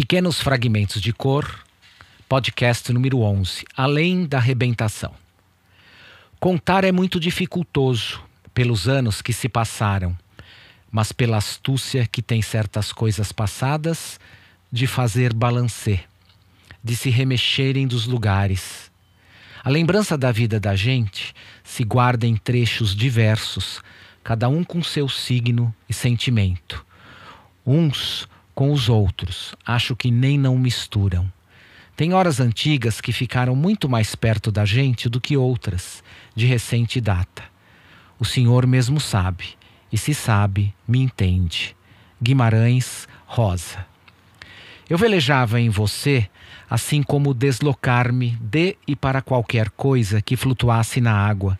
Pequenos fragmentos de cor, podcast número 11, Além da arrebentação. Contar é muito dificultoso pelos anos que se passaram, mas pela astúcia que tem certas coisas passadas de fazer balancê, de se remexerem dos lugares. A lembrança da vida da gente se guarda em trechos diversos, cada um com seu signo e sentimento. Uns com os outros, acho que nem não misturam. Tem horas antigas que ficaram muito mais perto da gente do que outras, de recente data. O Senhor mesmo sabe, e se sabe, me entende. Guimarães Rosa. Eu velejava em você, assim como deslocar-me de e para qualquer coisa que flutuasse na água.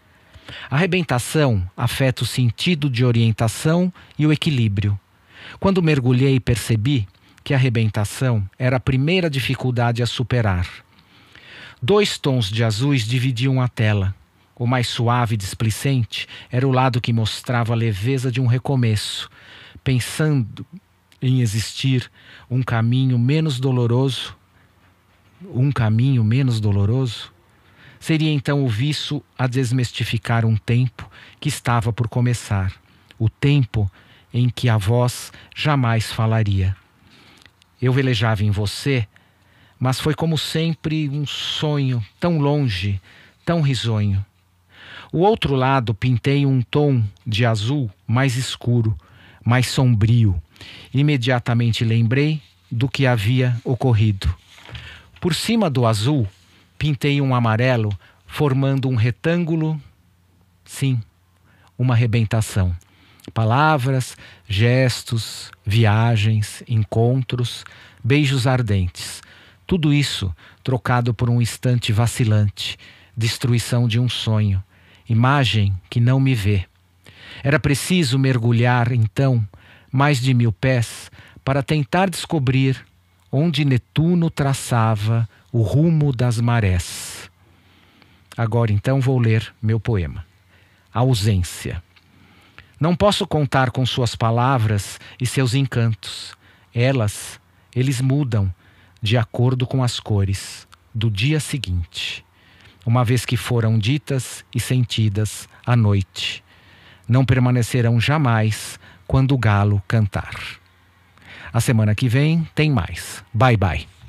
A arrebentação afeta o sentido de orientação e o equilíbrio. Quando mergulhei, percebi que a arrebentação era a primeira dificuldade a superar. Dois tons de azuis dividiam a tela. O mais suave e displicente era o lado que mostrava a leveza de um recomeço, pensando em existir um caminho menos doloroso, um caminho menos doloroso, seria então o viço a desmistificar um tempo que estava por começar, o tempo em que a voz jamais falaria. Eu velejava em você, mas foi como sempre um sonho tão longe, tão risonho. O outro lado pintei um tom de azul mais escuro, mais sombrio. Imediatamente lembrei do que havia ocorrido. Por cima do azul, pintei um amarelo, formando um retângulo. Sim, uma arrebentação. Palavras, gestos, viagens, encontros, beijos ardentes. Tudo isso trocado por um instante vacilante, destruição de um sonho, imagem que não me vê. Era preciso mergulhar, então, mais de mil pés para tentar descobrir onde Netuno traçava o rumo das marés. Agora, então, vou ler meu poema. Ausência. Não posso contar com suas palavras e seus encantos. Elas, eles mudam de acordo com as cores do dia seguinte, uma vez que foram ditas e sentidas à noite. Não permanecerão jamais quando o galo cantar. A semana que vem tem mais. Bye bye.